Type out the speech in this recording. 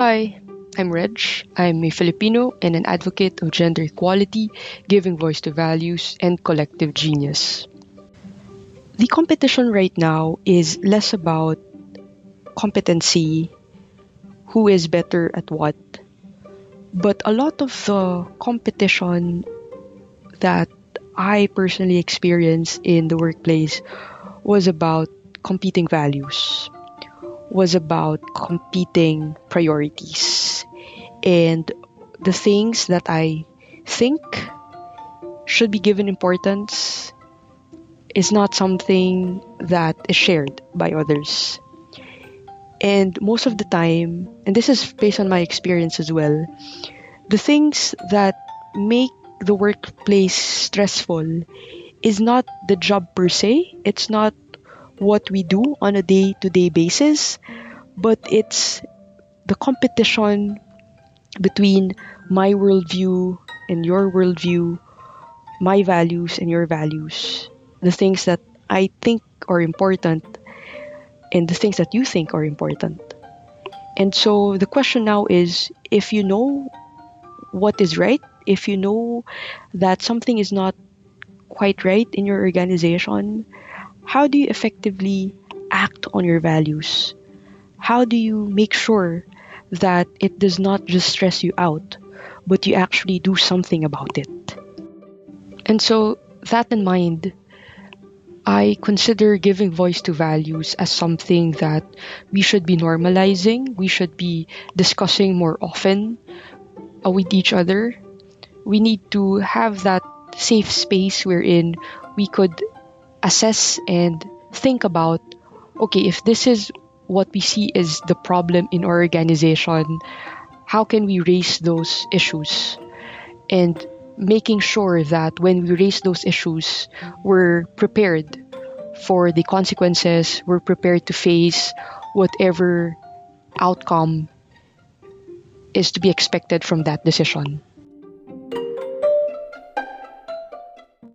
Hi, I'm Reg. I'm a Filipino and an advocate of gender equality, giving voice to values, and collective genius. The competition right now is less about competency, who is better at what, but a lot of the competition that I personally experienced in the workplace was about competing values, was about competing priorities. And the things that I think should be given importance is not something that is shared by others. And most of the time, and this is based on my experience as well, the things that make the workplace stressful is not the job per se, it's not what we do on a day to day basis, but it's the competition between my worldview and your worldview, my values and your values, the things that I think are important and the things that you think are important. And so the question now is if you know what is right, if you know that something is not quite right in your organization, how do you effectively act on your values? How do you make sure that it does not just stress you out, but you actually do something about it? And so, that in mind, I consider giving voice to values as something that we should be normalizing, we should be discussing more often uh, with each other. We need to have that safe space wherein we could assess and think about okay, if this is what we see is the problem in our organization, how can we raise those issues? And making sure that when we raise those issues, we're prepared for the consequences, we're prepared to face whatever outcome is to be expected from that decision.